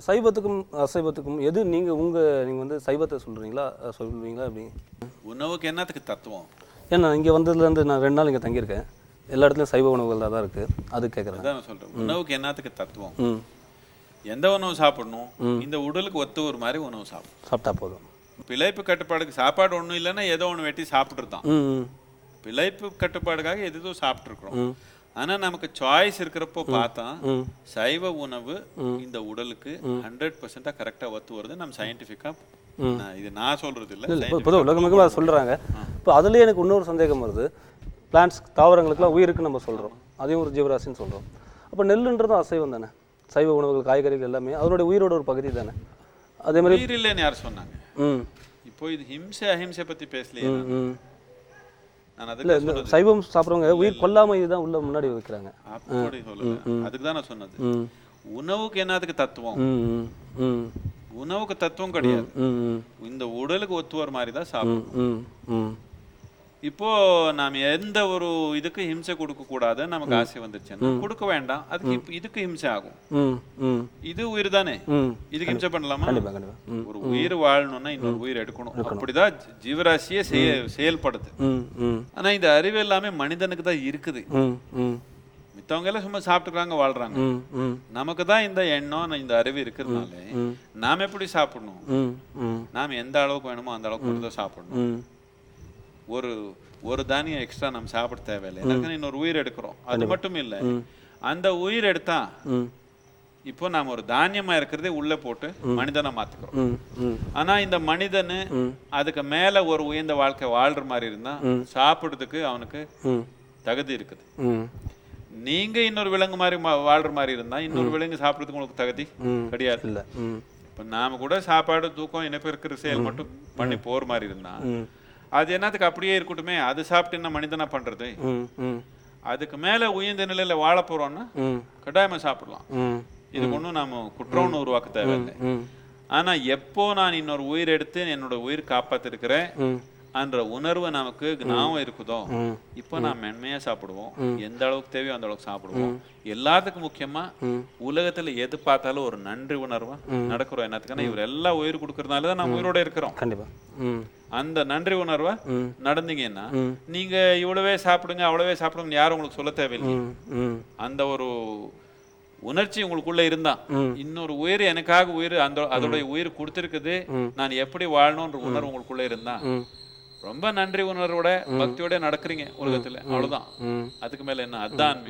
இந்த சைவத்துக்கும் அசைவத்துக்கும் எது நீங்கள் உங்கள் நீங்கள் வந்து சைவத்தை சொல்கிறீங்களா சொல்லுவீங்களா அப்படி உணவுக்கு என்னத்துக்கு தத்துவம்? ஏன்னா இங்கே வந்ததுலேருந்து நான் ரெண்டு நாள் இங்கே தங்கியிருக்கேன். எல்லா இடத்துலையும் சைவ உணவுகள் தான் இருக்குது அது கேட்குறேன் நான் சொல்றேன். உணவுக்கு என்னத்துக்கு தத்துவம்? ம். எந்த உணவு சாப்பிடணும்? இந்த உடலுக்கு ஒத்து ஒரு மாதிரி உணவு சாப்பிடணும். சாப்பிட்டா போதும். பிழைப்பு கட்டுப்பாடுக்கு சாப்பாடு ஒண்ணும் இல்லைன்னா ஏதோ ஒண்ணு வெட்டி ம் பிழைப்பு கட்டுப்பாடுக்காக எதோ சாப்பிட்டுருக்குறோம். ஆனா நமக்கு சாய்ஸ் இருக்கிறப்போ பார்த்தா. சைவ உணவு இந்த உடலுக்கு ஹண்ட்ரட் பர்சன்டா கரெக்டா ஒத்து வருது. நம்ம சயின்டிஃபிக்கா இது நான் சொல்றது இல்ல இல்லை இப்போ உலகமாக அதை சொல்கிறாங்க இப்போ அதுலேயே எனக்கு இன்னொரு சந்தேகம் வருது. பிளான்ட்ஸ் தாவரங்களுக்குலாம் உயிருக்கு நம்ம சொல்கிறோம் அதையும் ஒரு ஜீவராசின்னு சொல்கிறோம் அப்போ நெல்லுன்றதும் அசைவம் தானே? சைவ உணவுகள் காய்கறிகள் எல்லாமே அதனுடைய உயிரோட ஒரு பகுதி தானே? அதே மாதிரி உயிர் இல்லைன்னு யார் சொன்னாங்க? இப்போ இது ஹிம்சை அஹிம்சை பத்தி பேசலையே இல்லை இந்த சைவம் சாப்பிட்றவங்க உயிர் கொல்லாம இதுதான் உள்ள முன்னாடி வைக்கிறாங்க. அதுக்கு தான் நான் சொன்னது. உணவுக்கு என்னதுக்கு தத்துவம்? உணவுக்கு தத்துவம் கிடையாது. இந்த உடலுக்கு ஒத்து வர மாதிரி தான் சாப்பிடும் ம் ம் இப்போ நாம் எந்த ஒரு இதுக்கு ஹிம்சை கொடுக்க கூடாது நமக்கு ஆசை வந்துருச்சுன்னா கொடுக்க வேண்டாம். அதுக்கு இப்ப இதுக்கு ஹிம்சை ஆகும். இது உயிர் தானே இதுக்கு ஹிம்சை பண்ணலாமா? ஒரு உயிர் வாழணும்னா இன்னொரு உயிர் எடுக்கணும். அப்படிதான் ஜீவராசியே செய- செயல்படுது. ம். ம். ஆனா இந்த அறிவு எல்லாமே மனிதனுக்கு தான் இருக்குது. மித்தவங்க எல்லாம் சும்மா சாப்பிட்டுக்கிறாங்க வாழ்றாங்க. நமக்கு தான் இந்த எண்ணம் இந்த அறிவு இருக்கிறதுனால நாம எப்படி சாப்பிடணும்? நாம எந்த அளவுக்கு வேணுமோ அந்த அளவுக்கு சாப்பிடணும். ஒரு ஒரு தானியம் எக்ஸ்ட்ரா நம்ம சாப்பிட தேவையில்லை. எனக்கு இன்னொரு உயிர் எடுக்கிறோம். அது மட்டும் இல்ல. அந்த உயிர் எடுத்தா இப்போ நாம ஒரு தானியமா இருக்கிறதே உள்ள போட்டு மனிதனை மாத்துக்கிறோம். ஆனா இந்த மனிதனு அதுக்கு மேல ஒரு உயர்ந்த வாழ்க்கை வாழ்ற மாதிரி இருந்தா சாப்பிடுறதுக்கு அவனுக்கு தகுதி இருக்குது. நீங்க இன்னொரு விலங்கு மாதிரி வாழ்ற மாதிரி இருந்தா இன்னொரு விலங்கு சாப்பிடுறதுக்கு உங்களுக்கு தகுதி. கிடையாது. இல்லை. இப்ப நாம கூட சாப்பாடு தூக்கம் இணைப்பு இருக்கிற செயல் மட்டும் பண்ணி போற மாதிரி இருந்தா அது என்னத்துக்கு அப்படியே இருக்கட்டுமே அது சாப்பிட்டு என்ன மனிதனா பண்றது? அதுக்கு மேல உயர்ந்த நிலையில வாழ போறோம்னா கட்டாயமா சாப்பிடலாம். இதுக்கு ஒன்றும் நாம குற்றம்னு உருவாக்க தேவையில்லை. ஆனா எப்போ நான் இன்னொரு உயிர் எடுத்து என்னோட உயிர் காப்பாத்திருக்கிறேன் என்ற உணர்வு நமக்கு ஞாபகம் இருக்குதோ. இப்போ நான் மென்மையா சாப்பிடுவோம். எந்த அளவுக்கு தேவையோ அந்த அளவுக்கு சாப்பிடுவோம். எல்லாத்துக்கும் முக்கியமா உலகத்துல எது பார்த்தாலும் ஒரு நன்றி உணர்வா நடக்கிறோம் என்னத்துக்குன்னா இவர் எல்லாம் உயிர் கொடுக்கறதுனால தான் நம்ம உயிரோட இருக்கிறோம். கண்டிப்பாக ம். அந்த நன்றி உணர்வா. நடந்தீங்கன்னா. நீங்க இவ்வளவே சாப்பிடுங்க அவ்வளவே சாப்பிடுங்க யாரும் உங்களுக்கு சொல்ல தேவையில்லை. அந்த ஒரு உணர்ச்சி உங்களுக்குள்ள இருந்தா இன்னொரு உயிர் எனக்காக உயிர் அந்த அதோடைய உயிர் கொடுத்திருக்குது நான் எப்படி வாழணும்ன்ற உணர்வு உங்களுக்குள்ள இருந்தா ரொம்ப நன்றி உணர்வோட பக்தியோட நடக்கிறீங்க உலகத்துல. அவ்வளவுதான். அதுக்கு மேல என்ன? அதான்